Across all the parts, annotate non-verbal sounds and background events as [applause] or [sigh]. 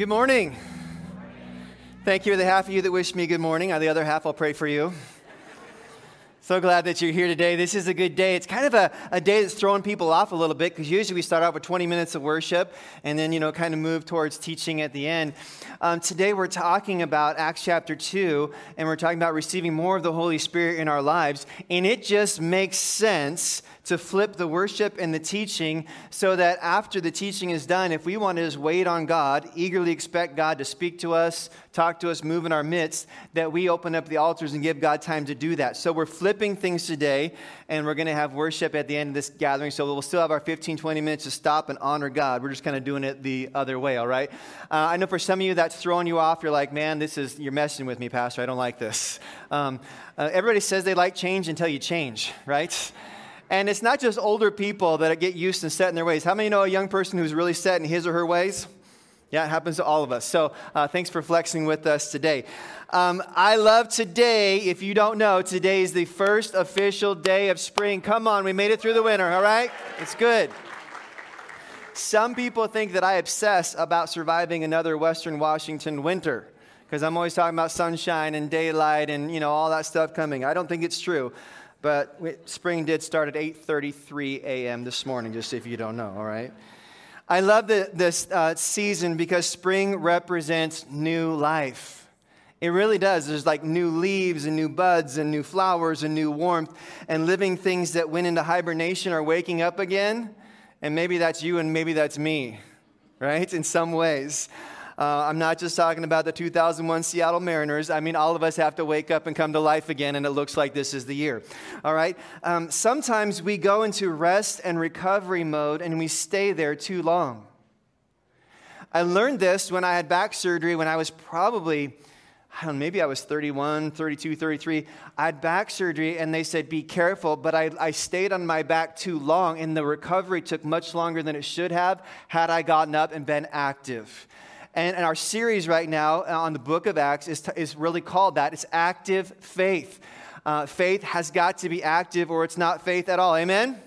Good morning. Thank you to the half of you that wished me good morning. On the other half, I'll pray for you. So glad that you're here today. This is a good day. It's kind of a, a day that's throwing people off a little bit because usually we start out with 20 minutes of worship and then, you know, kind of move towards teaching at the end. Um, today we're talking about Acts chapter 2 and we're talking about receiving more of the Holy Spirit in our lives. And it just makes sense to flip the worship and the teaching so that after the teaching is done, if we want to just wait on God, eagerly expect God to speak to us, talk to us, move in our midst, that we open up the altars and give God time to do that. So we're flipping things today, and we're going to have worship at the end of this gathering. So we'll still have our 15, 20 minutes to stop and honor God. We're just kind of doing it the other way, all right? Uh, I know for some of you that's throwing you off. You're like, man, this is, you're messing with me, Pastor. I don't like this. Um, uh, everybody says they like change until you change, right? And it's not just older people that get used and set in their ways. How many know a young person who's really set in his or her ways? Yeah, it happens to all of us. So uh, thanks for flexing with us today. Um, I love today. If you don't know, today is the first official day of spring. Come on, we made it through the winter, all right? It's good. Some people think that I obsess about surviving another Western Washington winter because I'm always talking about sunshine and daylight and you know all that stuff coming. I don't think it's true. But spring did start at 8:33 a.m. this morning, just if you don't know. All right. I love the, this uh, season because spring represents new life. It really does. There's like new leaves and new buds and new flowers and new warmth and living things that went into hibernation are waking up again. And maybe that's you and maybe that's me, right? In some ways. Uh, I'm not just talking about the 2001 Seattle Mariners. I mean, all of us have to wake up and come to life again, and it looks like this is the year. All right? Um, sometimes we go into rest and recovery mode and we stay there too long. I learned this when I had back surgery when I was probably. I don't know, maybe I was 31, 32, 33. I had back surgery and they said, be careful, but I, I stayed on my back too long and the recovery took much longer than it should have had I gotten up and been active. And, and our series right now on the book of Acts is, is really called that. It's active faith. Uh, faith has got to be active or it's not faith at all. Amen?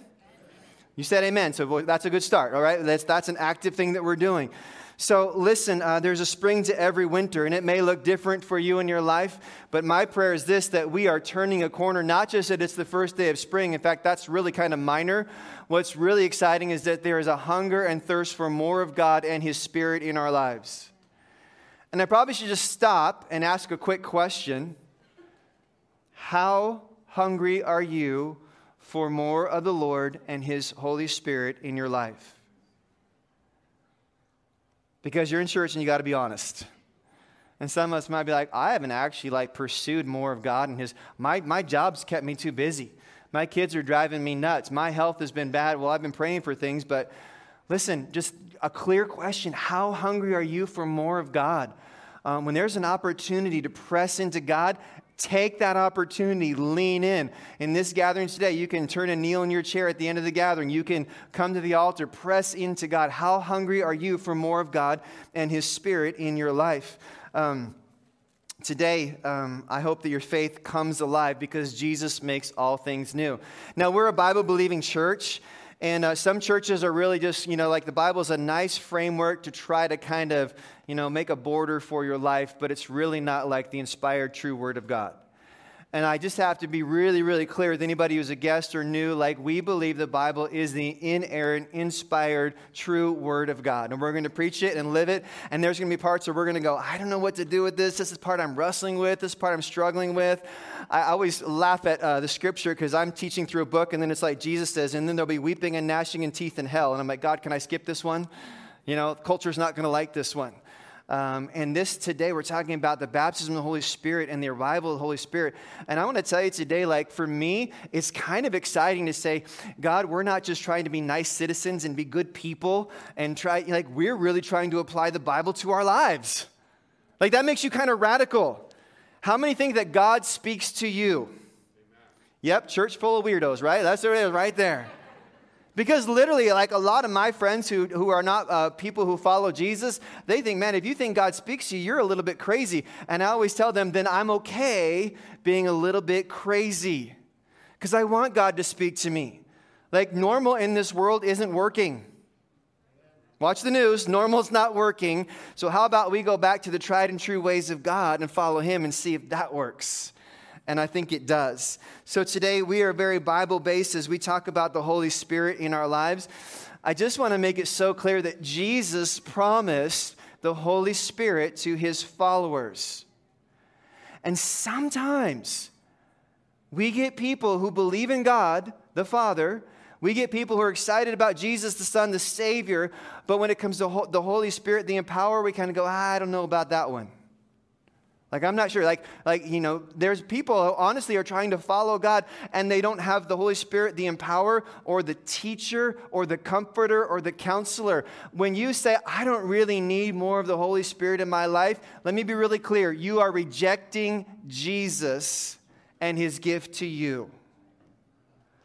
You said amen. So that's a good start, all right? That's, that's an active thing that we're doing. So, listen, uh, there's a spring to every winter, and it may look different for you in your life, but my prayer is this that we are turning a corner, not just that it's the first day of spring. In fact, that's really kind of minor. What's really exciting is that there is a hunger and thirst for more of God and His Spirit in our lives. And I probably should just stop and ask a quick question How hungry are you for more of the Lord and His Holy Spirit in your life? Because you're in church and you got to be honest. And some of us might be like, I haven't actually like pursued more of God and His. My my job's kept me too busy. My kids are driving me nuts. My health has been bad. Well, I've been praying for things, but listen, just a clear question: How hungry are you for more of God? Um, when there's an opportunity to press into God, Take that opportunity, lean in. In this gathering today, you can turn and kneel in your chair at the end of the gathering. You can come to the altar, press into God. How hungry are you for more of God and His Spirit in your life? Um, Today, um, I hope that your faith comes alive because Jesus makes all things new. Now, we're a Bible believing church, and uh, some churches are really just, you know, like the Bible is a nice framework to try to kind of, you know, make a border for your life, but it's really not like the inspired true Word of God. And I just have to be really, really clear with anybody who's a guest or new. Like, we believe the Bible is the inerrant, inspired, true Word of God. And we're going to preach it and live it. And there's going to be parts where we're going to go, I don't know what to do with this. This is part I'm wrestling with. This part I'm struggling with. I always laugh at uh, the scripture because I'm teaching through a book, and then it's like Jesus says, and then there'll be weeping and gnashing and teeth in hell. And I'm like, God, can I skip this one? You know, culture's not going to like this one. Um, and this today, we're talking about the baptism of the Holy Spirit and the arrival of the Holy Spirit. And I want to tell you today, like for me, it's kind of exciting to say, God, we're not just trying to be nice citizens and be good people and try, like, we're really trying to apply the Bible to our lives. Like, that makes you kind of radical. How many think that God speaks to you? Amen. Yep, church full of weirdos, right? That's what it is right there. Because literally, like a lot of my friends who, who are not uh, people who follow Jesus, they think, man, if you think God speaks to you, you're a little bit crazy. And I always tell them, then I'm okay being a little bit crazy. Because I want God to speak to me. Like normal in this world isn't working. Watch the news. Normal's not working. So, how about we go back to the tried and true ways of God and follow Him and see if that works? And I think it does. So, today we are very Bible based as we talk about the Holy Spirit in our lives. I just want to make it so clear that Jesus promised the Holy Spirit to His followers. And sometimes we get people who believe in God, the Father, we get people who are excited about Jesus, the Son, the Savior, but when it comes to the Holy Spirit, the empower, we kind of go, ah, I don't know about that one. Like, I'm not sure. Like, like, you know, there's people who honestly are trying to follow God and they don't have the Holy Spirit, the empower, or the teacher, or the comforter, or the counselor. When you say, I don't really need more of the Holy Spirit in my life, let me be really clear. You are rejecting Jesus and his gift to you.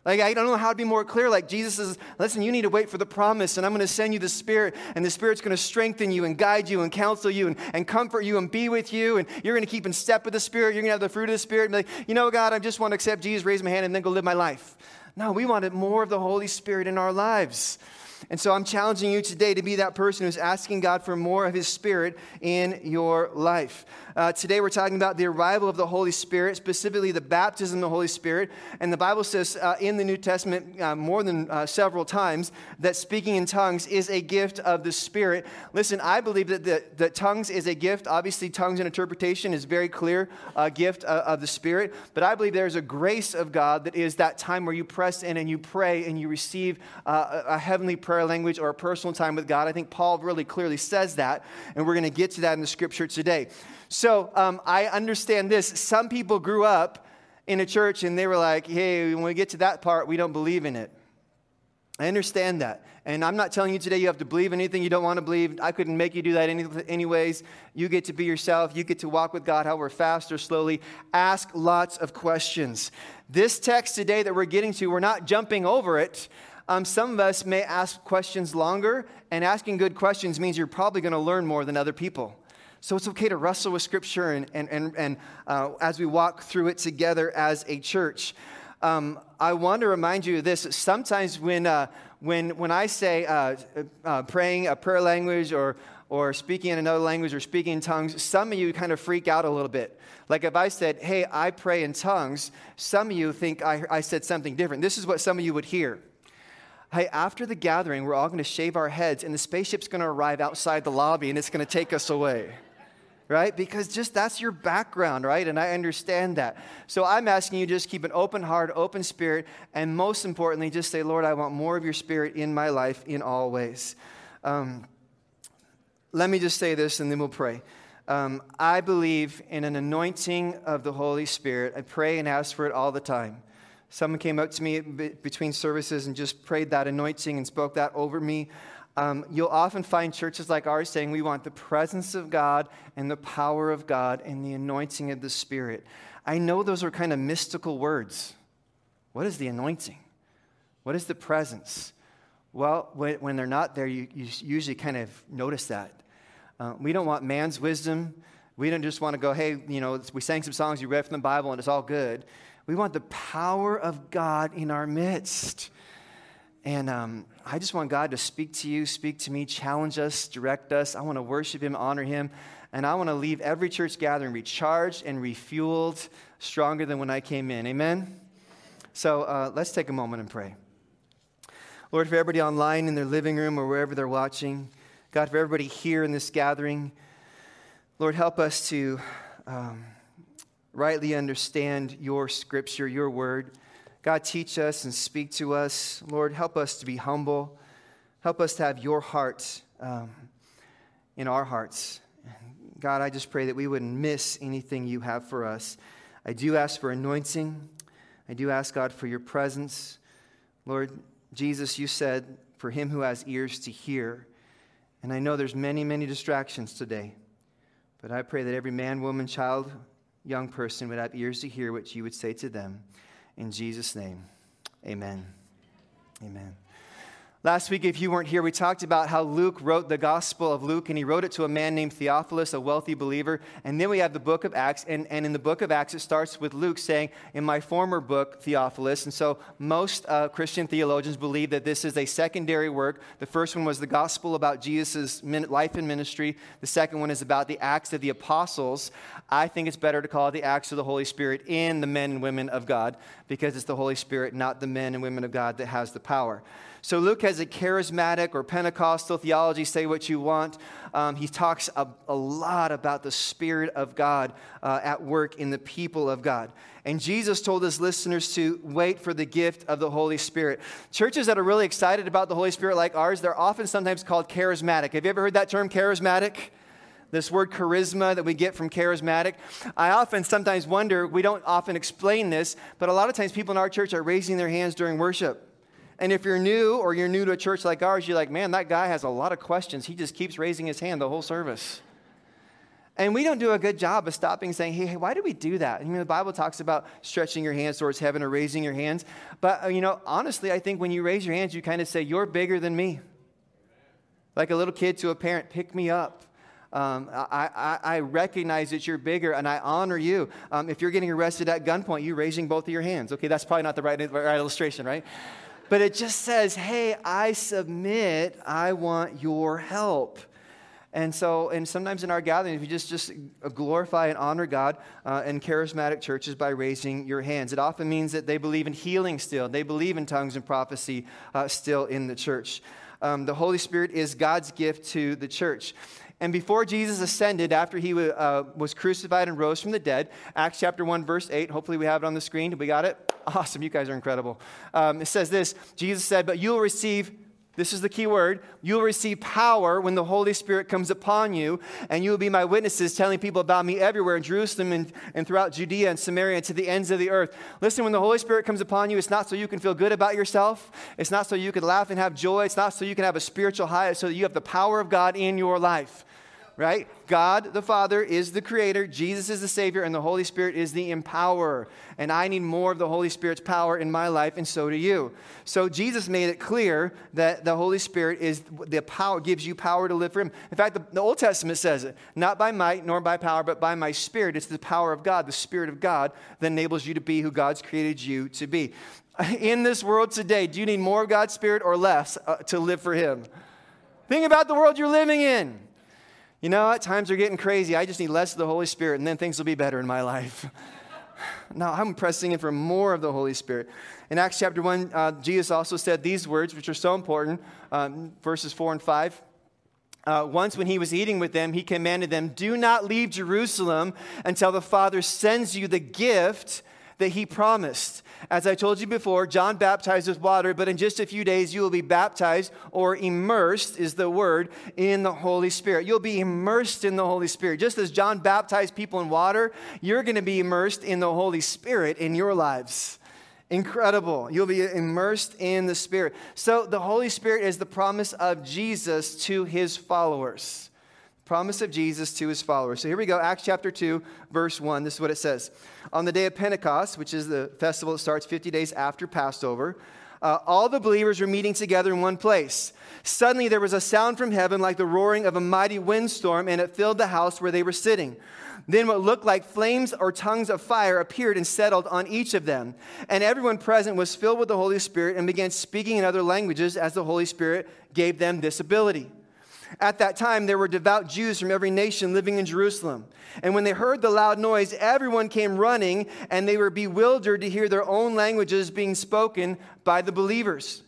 Like, I don't know how to be more clear. Like, Jesus says, listen, you need to wait for the promise, and I'm going to send you the Spirit, and the Spirit's going to strengthen you and guide you and counsel you and, and comfort you and be with you, and you're going to keep in step with the Spirit. You're going to have the fruit of the Spirit. And be like, you know, God, I just want to accept Jesus, raise my hand, and then go live my life. No, we wanted more of the Holy Spirit in our lives. And so I'm challenging you today to be that person who's asking God for more of His Spirit in your life. Uh, today we're talking about the arrival of the Holy Spirit, specifically the baptism of the Holy Spirit. And the Bible says uh, in the New Testament uh, more than uh, several times that speaking in tongues is a gift of the Spirit. Listen, I believe that, the, that tongues is a gift. Obviously, tongues and interpretation is very clear a gift uh, of the Spirit. But I believe there's a grace of God that is that time where you press in and you pray and you receive uh, a heavenly prayer language or a personal time with God. I think Paul really clearly says that. And we're going to get to that in the scripture today. So um, I understand this. Some people grew up in a church and they were like, hey, when we get to that part, we don't believe in it. I understand that. And I'm not telling you today you have to believe anything you don't want to believe. I couldn't make you do that any, anyways. You get to be yourself. You get to walk with God, however fast or slowly. Ask lots of questions. This text today that we're getting to, we're not jumping over it. Um, some of us may ask questions longer, and asking good questions means you're probably going to learn more than other people. So it's okay to wrestle with Scripture and, and, and, and uh, as we walk through it together as a church. Um, I want to remind you of this. Sometimes when, uh, when, when I say uh, uh, praying a prayer language or, or speaking in another language or speaking in tongues, some of you kind of freak out a little bit. Like if I said, hey, I pray in tongues, some of you think I, I said something different. This is what some of you would hear. Hey, after the gathering, we're all going to shave our heads, and the spaceship's going to arrive outside the lobby, and it's going to take us away right? Because just that's your background, right? And I understand that. So I'm asking you just keep an open heart, open spirit, and most importantly, just say, Lord, I want more of your spirit in my life in all ways. Um, let me just say this and then we'll pray. Um, I believe in an anointing of the Holy Spirit. I pray and ask for it all the time. Someone came up to me between services and just prayed that anointing and spoke that over me. Um, you'll often find churches like ours saying we want the presence of God and the power of God and the anointing of the Spirit. I know those are kind of mystical words. What is the anointing? What is the presence? Well, when, when they're not there, you, you, usually kind of notice that. Uh, we don't want man's wisdom. We don't just want to go, hey, you know, we sang some songs, you read from the Bible, and it's all good. We want the power of God in our midst. And um, I just want God to speak to you, speak to me, challenge us, direct us. I want to worship Him, honor Him. And I want to leave every church gathering recharged and refueled, stronger than when I came in. Amen? So uh, let's take a moment and pray. Lord, for everybody online in their living room or wherever they're watching, God, for everybody here in this gathering, Lord, help us to um, rightly understand your scripture, your word. God, teach us and speak to us. Lord, help us to be humble. Help us to have your heart um, in our hearts. God, I just pray that we wouldn't miss anything you have for us. I do ask for anointing. I do ask, God, for your presence. Lord Jesus, you said, for him who has ears to hear. And I know there's many, many distractions today. But I pray that every man, woman, child, young person would have ears to hear what you would say to them. In Jesus' name, amen. Amen. Last week, if you weren't here, we talked about how Luke wrote the Gospel of Luke, and he wrote it to a man named Theophilus, a wealthy believer. And then we have the book of Acts, and, and in the book of Acts, it starts with Luke saying, In my former book, Theophilus. And so most uh, Christian theologians believe that this is a secondary work. The first one was the Gospel about Jesus' life and ministry, the second one is about the Acts of the Apostles. I think it's better to call it the Acts of the Holy Spirit in the men and women of God, because it's the Holy Spirit, not the men and women of God, that has the power. So Luke has a charismatic or Pentecostal theology, say what you want. Um, he talks a, a, lot about the Spirit of God uh, at work in the people of God. And Jesus told his listeners to wait for the gift of the Holy Spirit. Churches that are really excited about the Holy Spirit, like ours, they're often sometimes called charismatic. Have you ever heard that term, charismatic? this word charisma that we get from charismatic. I often sometimes wonder, we don't often explain this, but a lot of times people in our church are raising their hands during worship. And if you're new or you're new to a church like ours, you're like, man, that guy has a lot of questions. He just keeps raising his hand the whole service. And we don't do a good job of stopping saying, hey, hey why do we do that? I mean, the Bible talks about stretching your hands towards heaven or raising your hands. But, uh, you know, honestly, I think when you raise your hands, you kind of say, you're bigger than me. Like a little kid to a parent, pick me up. Um, I, I, I, recognize that you're bigger and I honor you. Um, if you're getting arrested at gunpoint, you're raising both of your hands. Okay, that's probably not the right, right illustration, right? But it just says, hey, I submit, I want your help. And so, and sometimes in our gatherings, we just, just glorify and honor God uh, in charismatic churches by raising your hands. It often means that they believe in healing still, they believe in tongues and prophecy uh, still in the church. Um, the Holy Spirit is God's gift to the church. And before Jesus ascended, after he uh, was crucified and rose from the dead, Acts chapter 1, verse 8, hopefully we have it on the screen. We got it? Awesome. You guys are incredible. Um, it says this Jesus said, But you'll receive this is the key word. You'll receive power when the Holy Spirit comes upon you, and you will be my witnesses, telling people about me everywhere in Jerusalem and, and throughout Judea and Samaria and to the ends of the earth. Listen, when the Holy Spirit comes upon you, it's not so you can feel good about yourself. It's not so you can laugh and have joy. It's not so you can have a spiritual high. It's so that you have the power of God in your life right? God the Father is the creator, Jesus is the Savior, and the Holy Spirit is the empowerer. And I need more of the Holy Spirit's power in my life, and so do you. So Jesus made it clear that the Holy Spirit is the power, gives you power to live for Him. In fact, the, the Old Testament says it not by might nor by power, but by my Spirit. It's the power of God, the Spirit of God, that enables you to be who God's created you to be. [laughs] In this world today, do you need more of God's Spirit or less uh, to live for Him? Think about the world you're living in. You know what? Times are getting crazy. I just need less of the Holy Spirit, and then things will be better in my life. [laughs] no, I'm pressing in for more of the Holy Spirit. In Acts chapter 1, uh, Jesus also said these words, which are so important, um, verses 4 and 5. Uh, once, when he was eating with them, he commanded them, Do not leave Jerusalem until the Father sends you the gift that he promised. As I told you before, John baptized with water, but in just a few days you will be baptized or immersed, is the word, in the Holy Spirit. You'll be immersed in the Holy Spirit. Just as John baptized people in water, you're going to be immersed in the Holy Spirit in your lives. Incredible. You'll be immersed in the Spirit. So, the Holy Spirit is the promise of Jesus to his followers promise of Jesus to his followers. So here we go, Acts chapter 2, verse 1. This is what it says. On the day of Pentecost, which is the festival that starts 50 days after Passover, uh, all the believers were meeting together in one place. Suddenly there was a sound from heaven like the roaring of a mighty windstorm, and it filled the house where they were sitting. Then what looked like flames or tongues of fire appeared and settled on each of them. And everyone present was filled with the Holy Spirit and began speaking in other languages as the Holy Spirit gave them this ability. At that time, there were devout Jews from every nation living in Jerusalem. And when they heard the loud noise, everyone came running, and they were bewildered to hear their own languages being spoken by the believers.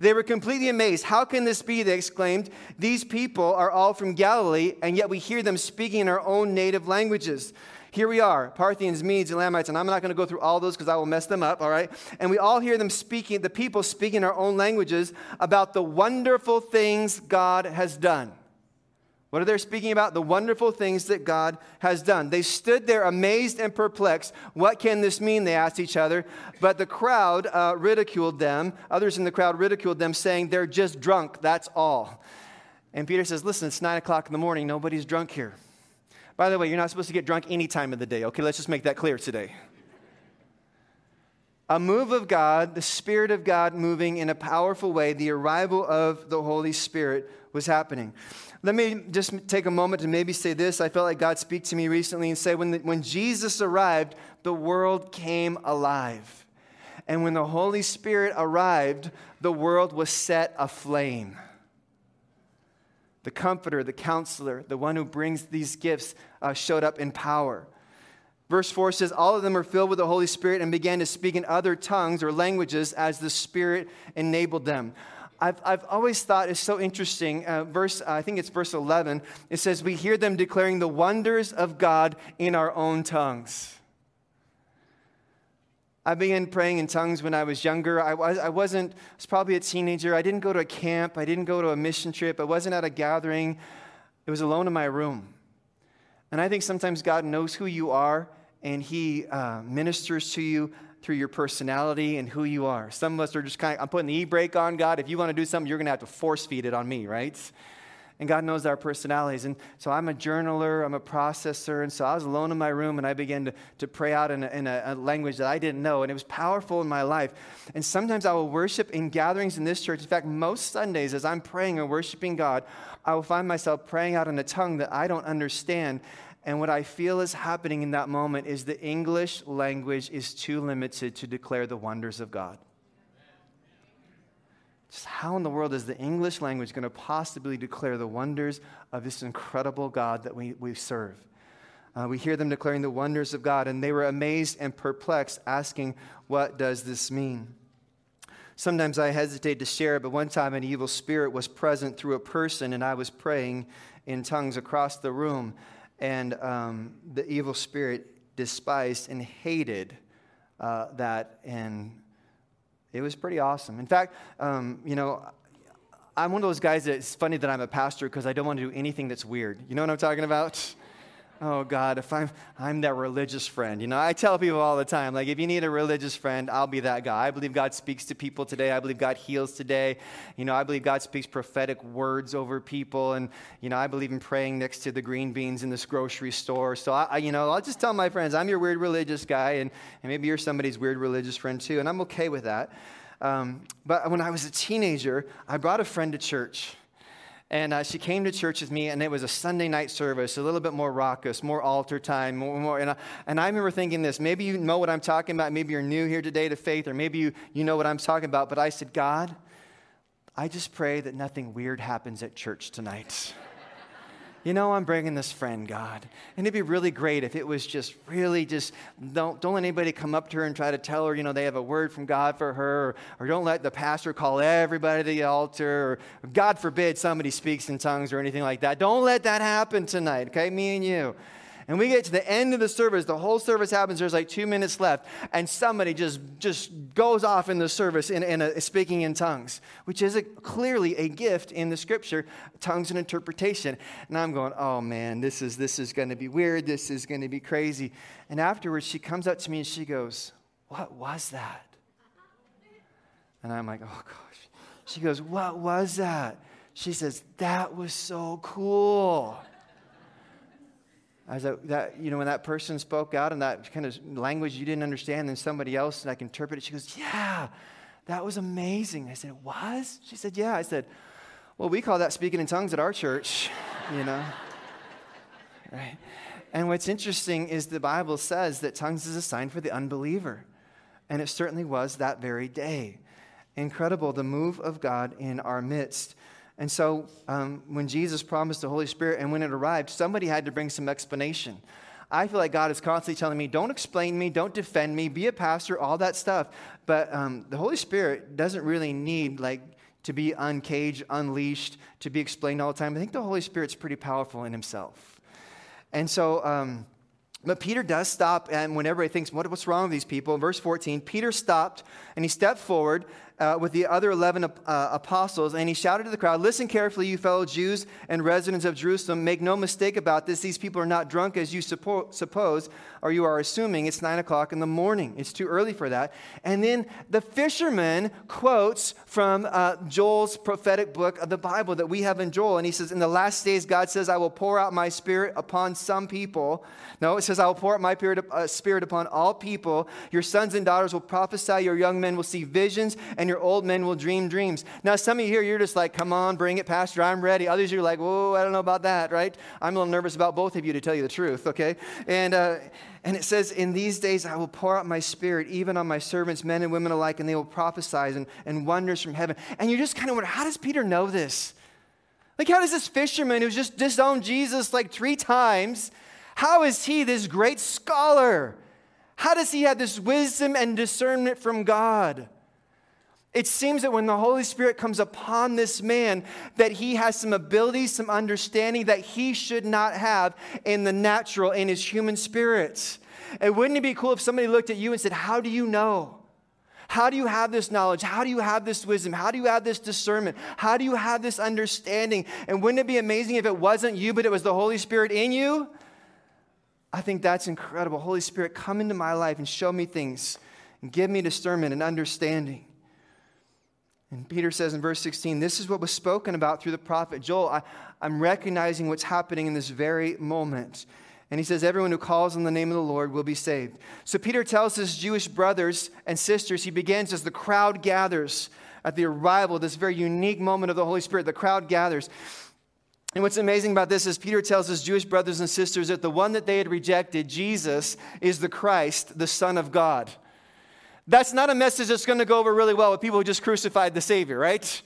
They were completely amazed. How can this be? They exclaimed. These people are all from Galilee, and yet we hear them speaking in our own native languages. Here we are, Parthians, Medes, and Elamites, and I'm not going to go through all those because I will mess them up, all right? And we all hear them speaking, the people speaking our own languages about the wonderful things God has done. What are they speaking about? The wonderful things that God has done. They stood there amazed and perplexed. What can this mean? They asked each other. But the crowd uh, ridiculed them. Others in the crowd ridiculed them, saying, They're just drunk, that's all. And Peter says, Listen, it's nine o'clock in the morning. Nobody's drunk here. By the way, you're not supposed to get drunk any time of the day, okay? Let's just make that clear today. A move of God, the Spirit of God moving in a powerful way, the arrival of the Holy Spirit was happening. Let me just take a moment to maybe say this. I felt like God speak to me recently and say, when, the, when Jesus arrived, the world came alive. And when the Holy Spirit arrived, the world was set aflame. The comforter, the counselor, the one who brings these gifts uh, showed up in power. Verse 4 says, All of them were filled with the Holy Spirit and began to speak in other tongues or languages as the Spirit enabled them. I've, I've always thought it's so interesting. Uh, verse, I think it's verse 11. It says, We hear them declaring the wonders of God in our own tongues. I began praying in tongues when I was younger. I, was, I wasn't, I was probably a teenager. I didn't go to a camp. I didn't go to a mission trip. I wasn't at a gathering. It was alone in my room. And I think sometimes God knows who you are and He uh, ministers to you through your personality and who you are. Some of us are just kind of, I'm putting the e brake on, God. If you want to do something, you're going to have to force feed it on me, right? And God knows our personalities. And so I'm a journaler, I'm a processor. And so I was alone in my room and I began to, to pray out in, a, in a, a language that I didn't know. And it was powerful in my life. And sometimes I will worship in gatherings in this church. In fact, most Sundays, as I'm praying and worshiping God, I will find myself praying out in a tongue that I don't understand. And what I feel is happening in that moment is the English language is too limited to declare the wonders of God. Just how in the world is the English language going to possibly declare the wonders of this incredible God that we, we serve? Uh, we hear them declaring the wonders of God, and they were amazed and perplexed, asking, What does this mean? Sometimes I hesitate to share, it, but one time an evil spirit was present through a person, and I was praying in tongues across the room and um, the evil spirit despised and hated uh, that, and it was pretty awesome. In fact, um, you know, I'm one of those guys that it's funny that I'm a pastor because I don't want to do anything that's weird. You know what I'm talking about? [laughs] oh God, if I'm, I'm that religious friend. You know, I tell people all the time, like, if you need a religious friend, I'll be that guy. I believe God speaks to people today. I believe God heals today. You know, I believe God speaks prophetic words over people. And, you know, I believe in praying next to the green beans in this grocery store. So, I, I you know, I'll just tell my friends, I'm your weird religious guy. And, and maybe you're somebody's weird religious friend too. And I'm okay with that. Um, but when I was a teenager, I brought a friend to church. And uh, she came to church with me, and it was a Sunday night service, a little bit more raucous, more altar time, more. more and, I, and I remember thinking this maybe you know what I'm talking about. Maybe you're new here today to faith, or maybe you, you know what I'm talking about. But I said, God, I just pray that nothing weird happens at church tonight you know, I'm bringing this friend, God. And it'd be really great if it was just really just, don't, don't let anybody come up to her and try to tell her, you know, they have a word from God for her, or, or don't let the pastor call everybody to the altar, or God forbid somebody speaks in tongues or anything like that. Don't let that happen tonight, okay? Me and you. And we get to the end of the service, the whole service happens, there's like two minutes left, and somebody just, just goes off in the service in, in a, speaking in tongues, which is a, clearly a gift in the scripture, tongues and interpretation. And I'm going, oh man, this is, this is going to be weird, this is going to be crazy. And afterwards, she comes up to me and she goes, What was that? And I'm like, oh gosh. She goes, What was that? She says, That was so cool. As that, you know, when that person spoke out in that kind of language you didn't understand, then somebody else like interpreted. She goes, "Yeah, that was amazing." I said, "It was?" She said, "Yeah." I said, "Well, we call that speaking in tongues at our church, you know." [laughs] right? And what's interesting is the Bible says that tongues is a sign for the unbeliever, and it certainly was that very day. Incredible, the move of God in our midst. And so um, when Jesus promised the Holy Spirit and when it arrived, somebody had to bring some explanation. I feel like God is constantly telling me, don't explain me, don't defend me, be a pastor, all that stuff. But um, the Holy Spirit doesn't really need like to be uncaged, unleashed, to be explained all the time. I think the Holy Spirit's pretty powerful in himself. And so, um, but Peter does stop, and when everybody thinks, what, what's wrong with these people? Verse 14, Peter stopped and he stepped forward uh, with the other 11 uh, apostles, and he shouted to the crowd, Listen carefully, you fellow Jews and residents of Jerusalem. Make no mistake about this. These people are not drunk as you suppo- suppose, or you are assuming. It's 9 o'clock in the morning. It's too early for that. And then the fisherman quotes from uh, Joel's prophetic book of the Bible that we have in Joel. And he says, In the last days, God says, I will pour out my spirit upon some people. No, it says, I will pour out my spirit, uh, upon all people. Your sons and daughters will prophesy, your young men will see visions, and your old men will dream dreams. Now, some of you here, you're just like, come on, bring it, Pastor, I'm ready. Others, you're like, whoa, I don't know about that, right? I'm a little nervous about both of you, to tell you the truth, okay? And, uh, and it says, In these days I will pour out my spirit even on my servants, men and women alike, and they will prophesy and, and wonders from heaven. And you just kind of wonder, how does Peter know this? Like, how does this fisherman who's just disowned Jesus like three times, how is he this great scholar? How does he have this wisdom and discernment from God? It seems that when the Holy Spirit comes upon this man, that he has some abilities, some understanding that he should not have in the natural, in his human spirits. And wouldn't it be cool if somebody looked at you and said, How do you know? How do you have this knowledge? How do you have this wisdom? How do you have this discernment? How do you have this understanding? And wouldn't it be amazing if it wasn't you, but it was the Holy Spirit in you? I think that's incredible. Holy Spirit, come into my life and show me things and give me discernment and understanding. And Peter says in verse 16, This is what was spoken about through the prophet Joel. I, I'm recognizing what's happening in this very moment. And he says, Everyone who calls on the name of the Lord will be saved. So Peter tells his Jewish brothers and sisters, he begins as the crowd gathers at the arrival, of this very unique moment of the Holy Spirit. The crowd gathers. And what's amazing about this is Peter tells his Jewish brothers and sisters that the one that they had rejected, Jesus, is the Christ, the Son of God. That's not a message that's going to go over really well with people who just crucified the Savior, right?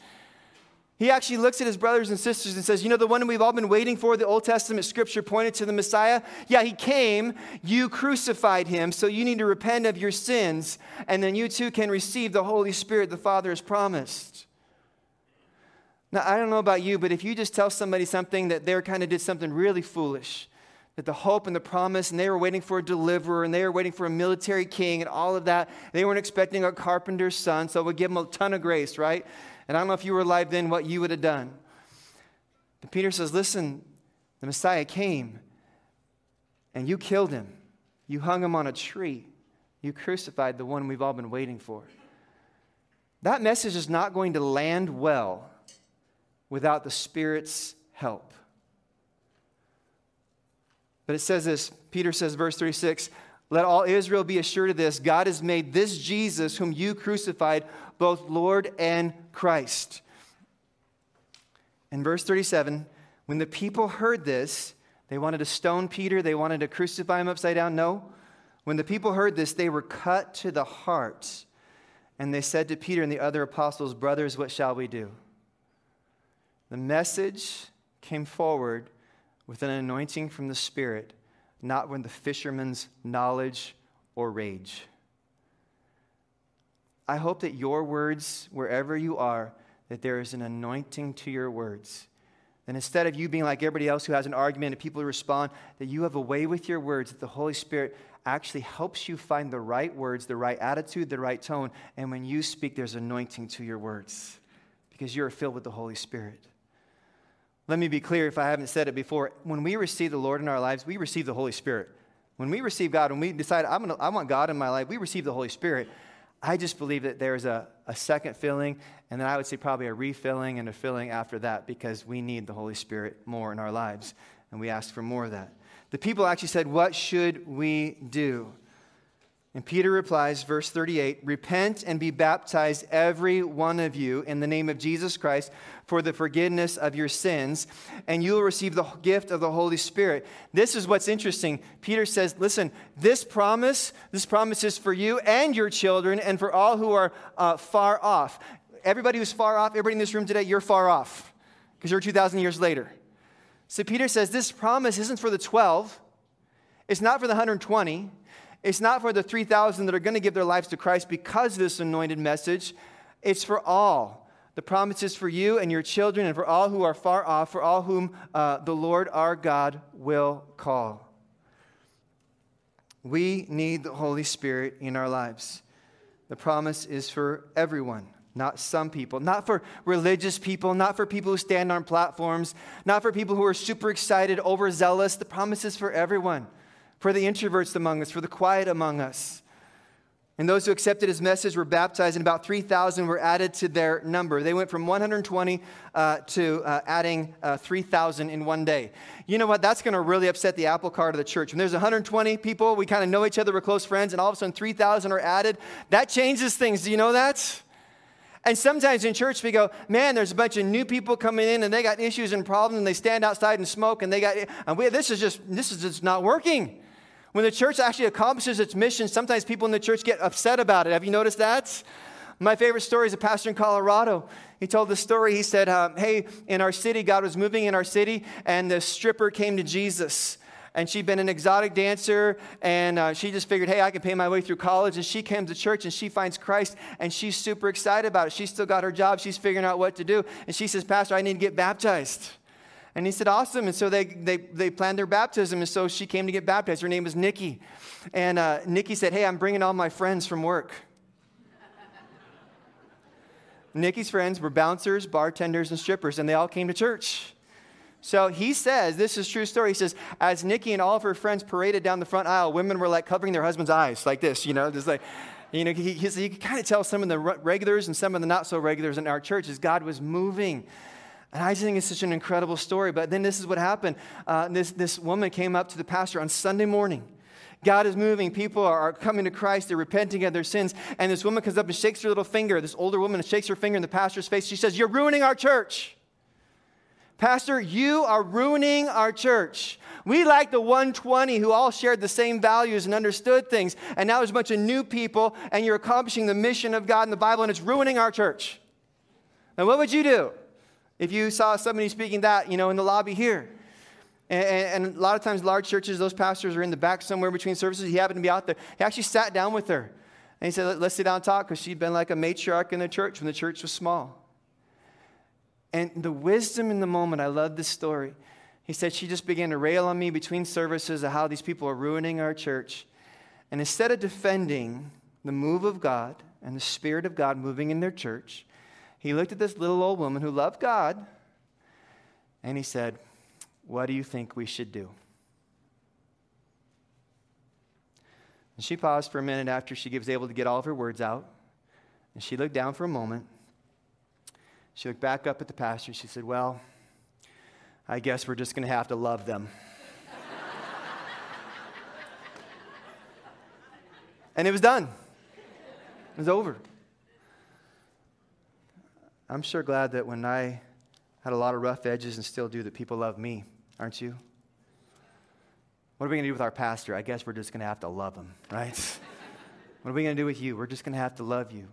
He actually looks at his brothers and sisters and says, You know, the one we've all been waiting for, the Old Testament scripture pointed to the Messiah? Yeah, he came, you crucified him, so you need to repent of your sins, and then you too can receive the Holy Spirit the Father has promised. Now, I don't know about you, but if you just tell somebody something that they're kind of did something really foolish, that the hope and the promise, and they were waiting for a deliverer, and they were waiting for a military king, and all of that. They weren't expecting a carpenter's son, so would give them a ton of grace, right? And I don't know if you were alive then what you would have done. But Peter says, Listen, the Messiah came, and you killed him. You hung him on a tree. You crucified the one we've all been waiting for. That message is not going to land well without the Spirit's help. But it says this Peter says, verse 36 Let all Israel be assured of this God has made this Jesus, whom you crucified, both Lord and Christ. In verse 37, when the people heard this, they wanted to stone Peter, they wanted to crucify him upside down. No. When the people heard this, they were cut to the heart. And they said to Peter and the other apostles, Brothers, what shall we do? The message came forward with an anointing from the Spirit, not with the fisherman's knowledge or rage. I hope that your words, wherever you are, that there is an anointing to your words. And instead of you being like everybody else who has an argument and people respond, that you have a way with your words that the Holy Spirit actually helps you find the right words, the right attitude, the right tone. And when you speak, there's anointing to your words because you're filled with the Holy Spirit. Let me be clear if I haven't said it before. When we receive the Lord in our lives, we receive the Holy Spirit. When we receive God, when we decide, I'm gonna, I want God in my life, we receive the Holy Spirit. I just believe that there's a, a second filling, and then I would say probably a refilling and a filling after that because we need the Holy Spirit more in our lives, and we ask for more of that. The people actually said, What should we do? And Peter replies, verse 38 Repent and be baptized, every one of you, in the name of Jesus Christ for the forgiveness of your sins, and you will receive the gift of the Holy Spirit. This is what's interesting. Peter says, Listen, this promise, this promise is for you and your children, and for all who are uh, far off. Everybody who's far off, everybody in this room today, you're far off because you're 2,000 years later. So Peter says, This promise isn't for the 12, it's not for the 120. It's not for the 3,000 that are going to give their lives to Christ because of this anointed message. It's for all. The promise is for you and your children and for all who are far off, for all whom uh, the Lord our God will call. We need the Holy Spirit in our lives. The promise is for everyone. not some people, not for religious people, not for people who stand on platforms, not for people who are super excited, overzealous. The promise is for everyone, for the introverts among us, for the quiet among us. And those who accepted his message were baptized, and about 3,000 were added to their number. They went from 120 uh, to uh, adding uh, 3,000 in one day. You know what? That's going to really upset the apple cart of the church. When there's 120 people, we kind of know each other, we're close friends, and all of a sudden 3,000 are added. That changes things. Do you know that? And sometimes in church we go, man, there's a bunch of new people coming in and they got issues and problems and they stand outside and smoke and they got, and we, this is just, this is just not working. When the church actually accomplishes its mission, sometimes people in the church get upset about it. Have you noticed that? My favorite story is a pastor in Colorado. He told the story. He said, uh, Hey, in our city, God was moving in our city, and the stripper came to Jesus. And she'd been an exotic dancer, and uh, she just figured, hey, I can pay my way through college. And she came to church and she finds Christ, and she's super excited about it. She's still got her job, she's figuring out what to do. And she says, Pastor, I need to get baptized. And he said, Awesome. And so they, they, they planned their baptism. And so she came to get baptized. Her name was Nikki. And uh, Nikki said, Hey, I'm bringing all my friends from work. Nikki's friends were bouncers, bartenders, and strippers, and they all came to church. So he says, this is true story. He says, as Nikki and all of her friends paraded down the front aisle, women were like covering their husband's eyes, like this, you know, just like, you know, he, he, could kind of tell some of the regulars and some of the not so regulars in our church as God was moving. And I just think it's such an incredible story. But then this is what happened. Uh, this, this woman came up to the pastor on Sunday morning. God is moving. People are coming to Christ. They're repenting of their sins. And this woman comes up and shakes her little finger. This older woman shakes her finger in the pastor's face. She says, You're ruining our church. Pastor, you are ruining our church. We like the 120 who all shared the same values and understood things. And now there's a bunch of new people, and you're accomplishing the mission of God in the Bible, and it's ruining our church. Now, what would you do? If you saw somebody speaking that, you know, in the lobby here. And, and, a lot of times, large churches, those pastors are in the back somewhere between services. He happened to be out there. He actually sat down with her. And he said, Let's sit down and talk because she'd been like a matriarch in the church when the church was small. And the wisdom in the moment, I love this story. He said she just began to rail on me between services of how these people are ruining our church. And instead of defending the move of God and the Spirit of God moving in their church, he looked at this little old woman who loved God and he said, What do you think we should do? And she paused for a minute after she was able to get all of her words out. And she looked down for a moment. She looked back up at the pastor. She said, Well, I guess we're just going to have to love them. [laughs] and it was done, it was over. I'm sure glad that when I had a lot of rough edges and still do, that people love me, aren't you? What are we going to do with our pastor? I guess we're just going to have to love him, right? [laughs] what are we going to do with you? We're just going to have to love you.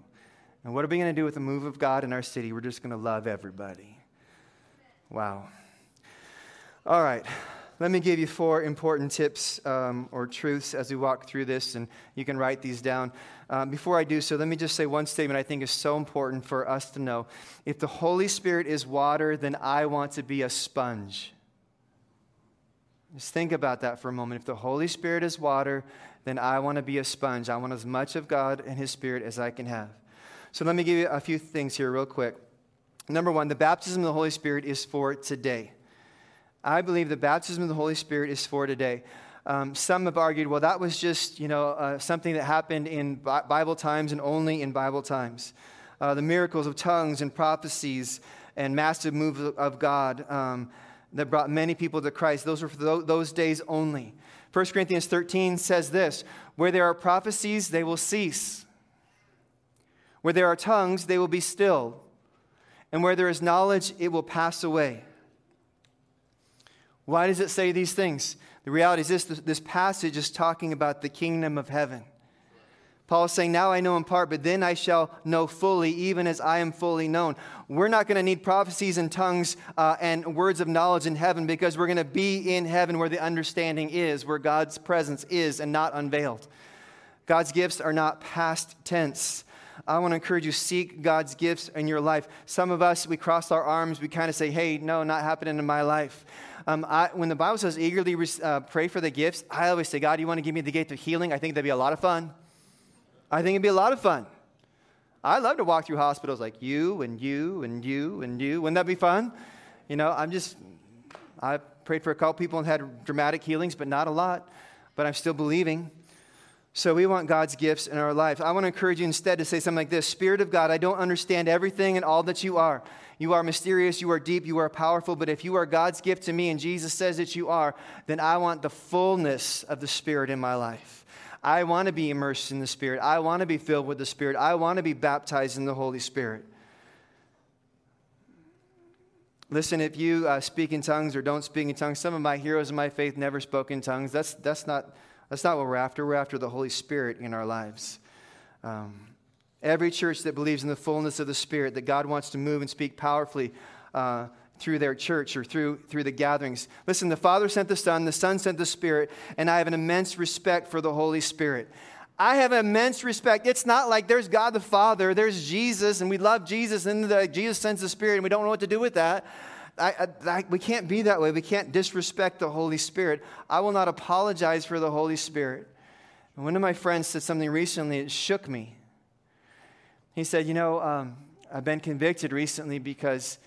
And what are we going to do with the move of God in our city? We're just going to love everybody. Wow. All right. Let me give you four important tips um, or truths as we walk through this, and you can write these down. Um, before I do so, let me just say one statement I think is so important for us to know. If the Holy Spirit is water, then I want to be a sponge. Just think about that for a moment. If the Holy Spirit is water, then I want to be a sponge. I want as much of God and His Spirit as I can have. So let me give you a few things here, real quick. Number one, the baptism of the Holy Spirit is for today. I believe the baptism of the Holy Spirit is for today. Um, some have argued, well, that was just you know uh, something that happened in Bible times and only in Bible times. Uh, the miracles of tongues and prophecies and massive moves of God um, that brought many people to Christ. Those were for those days only. 1 Corinthians 13 says this: "Where there are prophecies, they will cease. Where there are tongues, they will be stilled, and where there is knowledge, it will pass away." Why does it say these things? The reality is this this passage is talking about the kingdom of heaven. Paul is saying, Now I know in part, but then I shall know fully, even as I am fully known. We're not going to need prophecies and tongues uh, and words of knowledge in heaven because we're going to be in heaven where the understanding is, where God's presence is and not unveiled. God's gifts are not past tense. I want to encourage you seek God's gifts in your life. Some of us, we cross our arms, we kind of say, hey, no, not happening in my life. Um, I, when the Bible says eagerly uh, pray for the gifts, I always say, God, you want to give me the gift of healing? I think that'd be a lot of fun. I think it'd be a lot of fun. I love to walk through hospitals like you and you and you and you. Wouldn't that be fun? You know, I'm just, I prayed for a couple people and had dramatic healings, but not a lot. But I'm still believing. So we want God's gifts in our life. I want to encourage you instead to say something like this Spirit of God, I don't understand everything and all that you are. You are mysterious, you are deep, you are powerful, but if you are God's gift to me and Jesus says that you are, then I want the fullness of the Spirit in my life. I want to be immersed in the Spirit. I want to be filled with the Spirit. I want to be baptized in the Holy Spirit. Listen, if you uh, speak in tongues or don't speak in tongues, some of my heroes in my faith never spoke in tongues. That's, that's, not, that's not what we're after. We're after the Holy Spirit in our lives. Um, every church that believes in the fullness of the Spirit, that God wants to move and speak powerfully uh, through their church or through, through the gatherings. Listen, the Father sent the Son, the Son sent the Spirit, and I have an immense respect for the Holy Spirit. I have immense respect. It's not like there's God the Father, there's Jesus, and we love Jesus, and the, Jesus sends the Spirit, and we don't know what to do with that. I, I, we can't be that way. We can't disrespect the Holy Spirit. I will not apologize for the Holy Spirit. And one of my friends said something recently, it shook me. He said, You know, um, I've been convicted recently because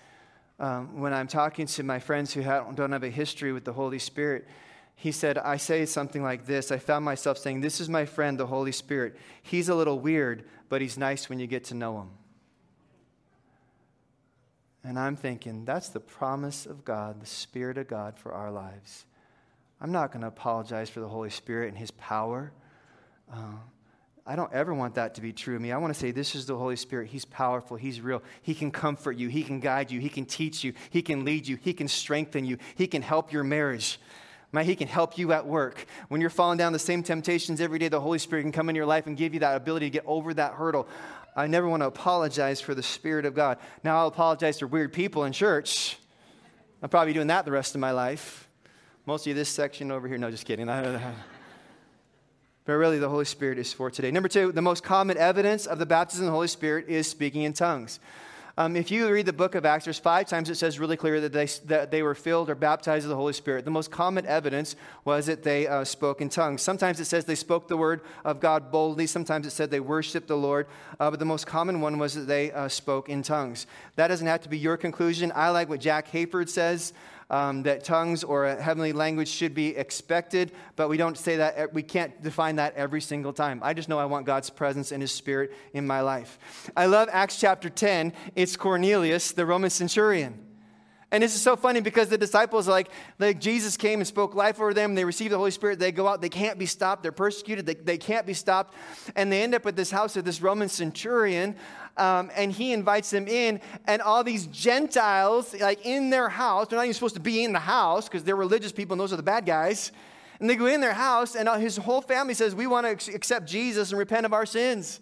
um, when I'm talking to my friends who have, don't have a history with the Holy Spirit, he said, I say something like this. I found myself saying, This is my friend, the Holy Spirit. He's a little weird, but he's nice when you get to know him. And I'm thinking, that's the promise of God, the Spirit of God for our lives. I'm not going to apologize for the Holy Spirit and his power. Uh, I don't ever want that to be true of me. I want to say, This is the Holy Spirit. He's powerful. He's real. He can comfort you. He can guide you. He can teach you. He can lead you. He can strengthen you. He can help your marriage. Man, he can help you at work. When you're falling down the same temptations every day, the Holy Spirit can come into your life and give you that ability to get over that hurdle. I never want to apologize for the Spirit of God. Now, I'll apologize for weird people in church. I'm probably doing that the rest of my life. Most of this section over here, no, just kidding. [laughs] But really, the Holy Spirit is for today. Number two, the most common evidence of the baptism of the Holy Spirit is speaking in tongues. Um, if you read the book of Acts, there's five times it says really clear that they, that they were filled or baptized with the Holy Spirit. The most common evidence was that they uh, spoke in tongues. Sometimes it says they spoke the word of God boldly. Sometimes it said they worshiped the Lord. Uh, but the most common one was that they uh, spoke in tongues. That doesn't have to be your conclusion. I like what Jack Hayford says um, that tongues or a heavenly language should be expected, but we don't say that, we can't define that every single time. I just know I want God's presence and His Spirit in my life. I love Acts chapter 10. It's Cornelius, the Roman centurion. And this is so funny because the disciples, like, like Jesus came and spoke life over them. They receive the Holy Spirit. They go out. They can't be stopped. They're persecuted. They, they can't be stopped. And they end up at this house of this Roman centurion. Um, and he invites them in. And all these Gentiles, like in their house, they're not even supposed to be in the house because they're religious people and those are the bad guys. And they go in their house, and his whole family says, We want to accept Jesus and repent of our sins.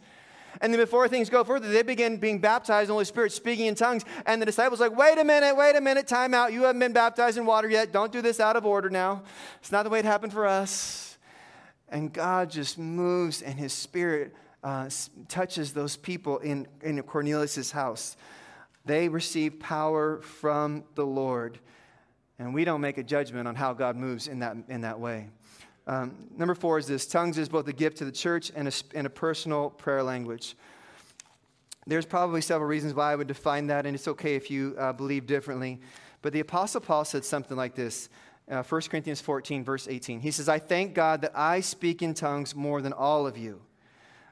And then before things go further, they begin being baptized in the Holy Spirit, speaking in tongues. And the disciples like, wait a minute, wait a minute, time out. You haven't been baptized in water yet. Don't do this out of order now. It's not the way it happened for us. And God just moves, and his spirit uh, touches those people in, in Cornelius' house. They receive power from the Lord. And we don't make a judgment on how God moves in that, in that way. Um, number four is this tongues is both a gift to the church and a, and a personal prayer language. There's probably several reasons why I would define that, and it's okay if you uh, believe differently. But the Apostle Paul said something like this uh, 1 Corinthians 14, verse 18. He says, I thank God that I speak in tongues more than all of you.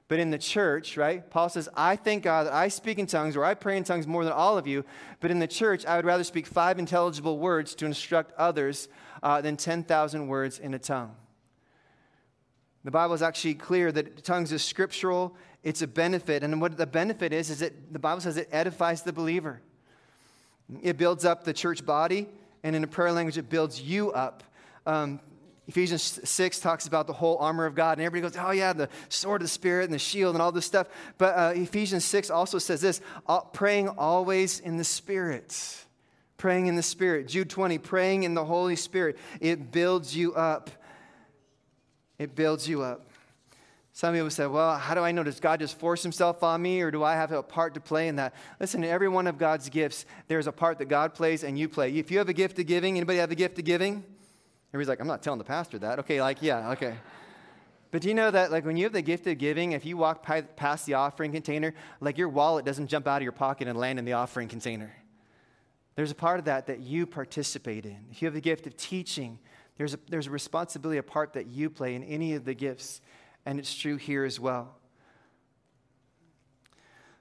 But in the church, right, Paul says, I thank God that I speak in tongues or I pray in tongues more than all of you. But in the church, I would rather speak five intelligible words to instruct others uh, than 10,000 words in a tongue. The Bible is actually clear that tongues is scriptural, it's a benefit. And what the benefit is, is that the Bible says it edifies the believer. It builds up the church body, and in a prayer language, it builds you up. Um, Ephesians 6 talks about the whole armor of God, and everybody goes, Oh, yeah, the sword of the Spirit and the shield and all this stuff. But uh, Ephesians 6 also says this praying always in the Spirit. Praying in the Spirit. Jude 20, praying in the Holy Spirit. It builds you up. It builds you up. Some people say, well, how do I know? Does God just force himself on me or do I have a part to play in that? Listen, in every one of God's gifts, there's a part that God plays and you play. If you have a gift of giving, anybody have a gift of giving? Everybody's like, I'm not telling the pastor that. Okay, like, yeah, okay. But do you know that, like, when you have the gift of giving, if you walk past the offering container, like, your wallet doesn't jump out of your pocket and land in the offering container. There's a part of that that you participate in. If you have the gift of teaching, there's a, there's a responsibility, a part that you play in any of the gifts, and it's true here as well.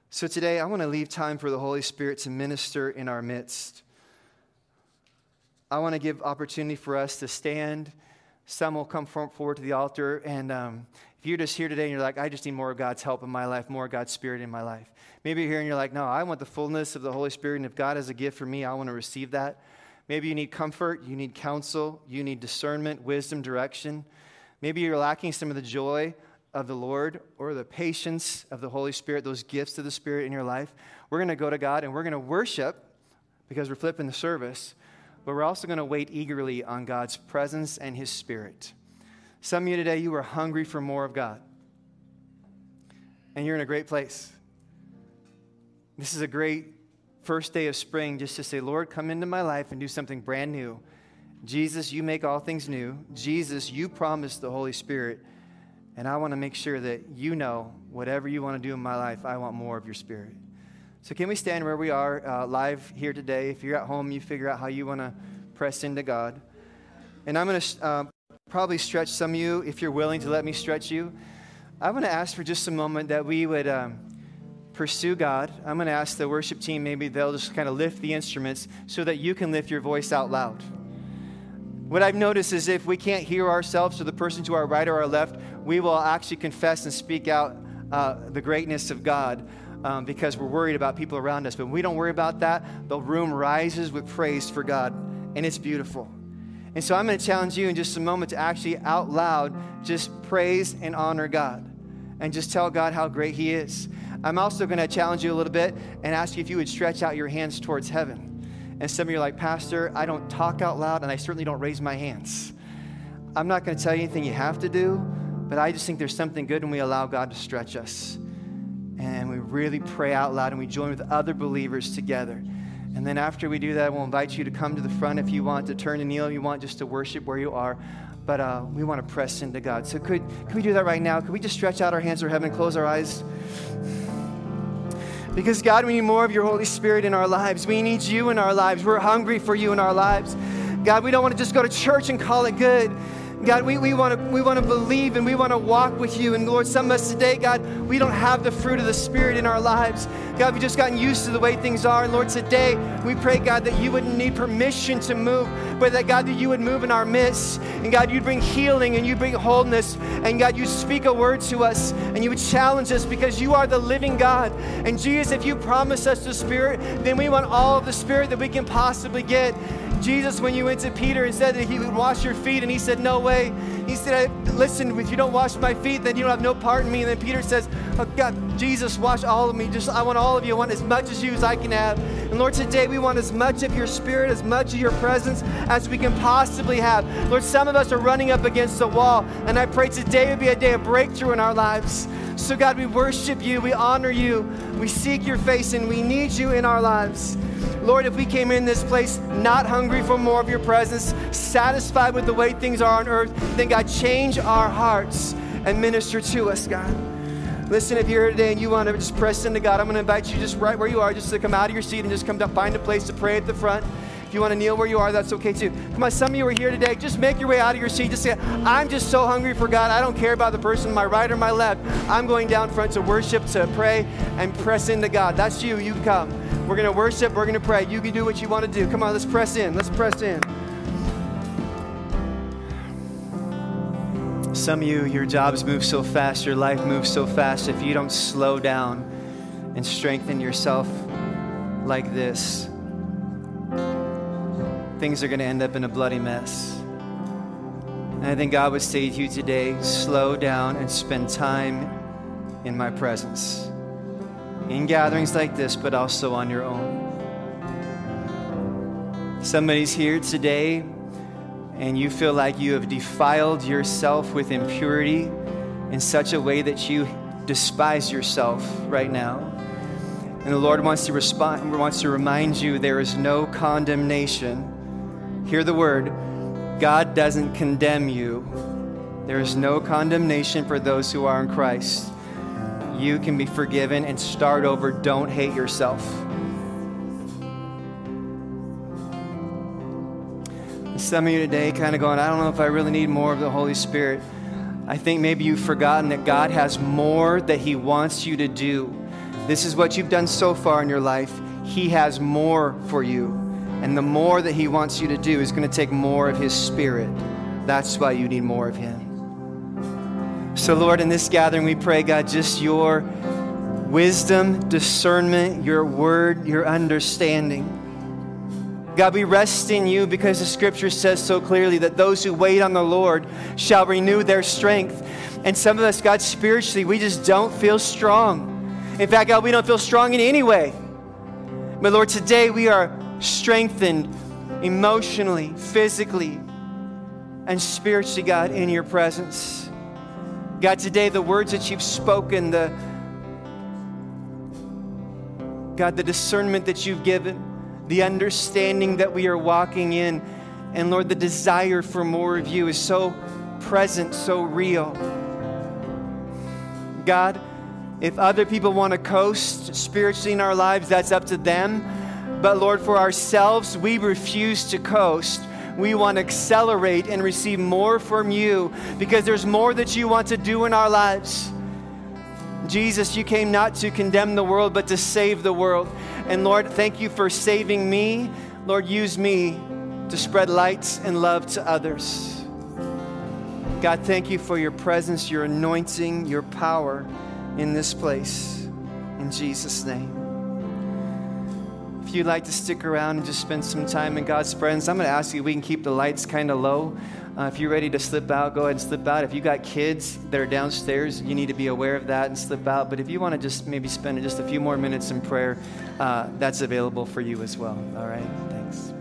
So today, I want to leave time for the Holy Spirit to minister in our midst. I want to give opportunity for us to stand. Some will come forward to the altar. And um, if you're just here today and you're like, I just need more of God's help in my life, more of God's Spirit in my life. Maybe you're here and you're like, no, I want the fullness of the Holy Spirit. And if God has a gift for me, I want to receive that. Maybe you need comfort, you need counsel, you need discernment, wisdom, direction. Maybe you're lacking some of the joy of the Lord or the patience of the Holy Spirit, those gifts of the Spirit in your life. We're going to go to God and we're going to worship because we're flipping the service but we're also going to wait eagerly on God's presence and His Spirit. Some of you today, you are hungry for more of God, and you're in a great place. This is a great first day of spring just to say, Lord, come into my life and do something brand new. Jesus, you make all things new. Jesus, you promised the Holy Spirit. And I want to make sure that you know whatever you want to do in my life, I want more of your Spirit. So, can we stand where we are uh, live here today? If you're at home, you figure out how you want to press into God. And I'm going to uh, probably stretch some of you if you're willing to let me stretch you. I want to ask for just a moment that we would um, pursue God. I'm going to ask the worship team maybe they'll just kind of lift the instruments so that you can lift your voice out loud. What I've noticed is if we can't hear ourselves or the person to our right or our left, we will actually confess and speak out uh, the greatness of God um, because we're worried about people around us. But we don't worry about that, the room rises with praise for God, and it's beautiful. And so I'm going to challenge you in just a moment to actually out loud just praise and honor God and just tell God how great He is. I'm also going to challenge you a little bit and ask you if you would stretch out your hands towards heaven. And some of you are like, Pastor, I don't talk out loud and I certainly don't raise my hands. I'm not going to tell you anything you have to do, but I just think there's something good when we allow God to stretch us and we really pray out loud and we join with other believers together. And then after we do that, we'll invite you to come to the front if you want to turn and kneel, if you want just to worship where you are. But uh, we want to press into God. So could, could we do that right now? Could we just stretch out our hands to heaven and close our eyes? Because God, we need more of your Holy Spirit in our lives. We need you in our lives. We're hungry for you in our lives. God, we don't want to just go to church and call it good. God, we, we want to we want to believe and we want to walk with you. And Lord, some of us today, God, we don't have the fruit of the Spirit in our lives. God, we've just gotten used to the way things are. And Lord, today we pray, God, that you wouldn't need permission to move, but that God, that you would move in our midst. And God, you'd bring healing and you'd bring wholeness. And God, you speak a word to us and you would challenge us because you are the living God. And Jesus, if you promise us the Spirit, then we want all of the Spirit that we can possibly get. Jesus, when you went to Peter and said that he would wash your feet, and he said, No way. He said, Listen, if you don't wash my feet, then you don't have no part in me. And then Peter says, oh, God, Jesus, wash all of me. Just I want all of you. I want as much as you as I can have. And Lord, today we want as much of your spirit, as much of your presence as we can possibly have. Lord, some of us are running up against the wall, and I pray today would be a day of breakthrough in our lives. So, God, we worship you, we honor you, we seek your face, and we need you in our lives. Lord, if we came in this place not hungry for more of your presence, satisfied with the way things are on earth, then God, change our hearts and minister to us, God. Listen, if you're here today and you want to just press into God, I'm going to invite you just right where you are, just to come out of your seat and just come to find a place to pray at the front. If you want to kneel where you are, that's okay too. Come on, some of you are here today. Just make your way out of your seat. Just say, I'm just so hungry for God. I don't care about the person my right or my left. I'm going down front to worship, to pray, and press into God. That's you. You come. We're going to worship. We're going to pray. You can do what you want to do. Come on, let's press in. Let's press in. Some of you, your jobs move so fast, your life moves so fast. If you don't slow down and strengthen yourself like this, things are going to end up in a bloody mess. And I think God would say to you today slow down and spend time in my presence in gatherings like this, but also on your own. Somebody's here today and you feel like you have defiled yourself with impurity in such a way that you despise yourself right now. And the Lord wants to respond, wants to remind you there is no condemnation. Hear the word God doesn't condemn you, There is no condemnation for those who are in Christ. You can be forgiven and start over. Don't hate yourself. Some of you today kind of going, I don't know if I really need more of the Holy Spirit. I think maybe you've forgotten that God has more that He wants you to do. This is what you've done so far in your life. He has more for you. And the more that He wants you to do is going to take more of His Spirit. That's why you need more of Him. So, Lord, in this gathering, we pray, God, just your wisdom, discernment, your word, your understanding. God, we rest in you because the scripture says so clearly that those who wait on the Lord shall renew their strength. And some of us, God, spiritually, we just don't feel strong. In fact, God, we don't feel strong in any way. But Lord, today we are strengthened emotionally, physically, and spiritually, God, in your presence. God, today the words that you've spoken, the God, the discernment that you've given, the understanding that we are walking in, and Lord, the desire for more of you is so present, so real. God, if other people want to coast spiritually in our lives, that's up to them. But Lord, for ourselves, we refuse to coast. We want to accelerate and receive more from you because there's more that you want to do in our lives. Jesus, you came not to condemn the world, but to save the world. And Lord, thank you for saving me. Lord, use me to spread light and love to others. God, thank you for your presence, your anointing, your power in this place. In Jesus' name. If you'd like to stick around and just spend some time in God's presence, I'm going to ask you we can keep the lights kind of low. Uh, if you're ready to slip out, go ahead and slip out. If you got kids that are downstairs, you need to be aware of that and slip out. But if you want to just maybe spend just a few more minutes in prayer, uh, that's available for you as well. All right? Thanks.